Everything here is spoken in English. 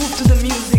On to the moon,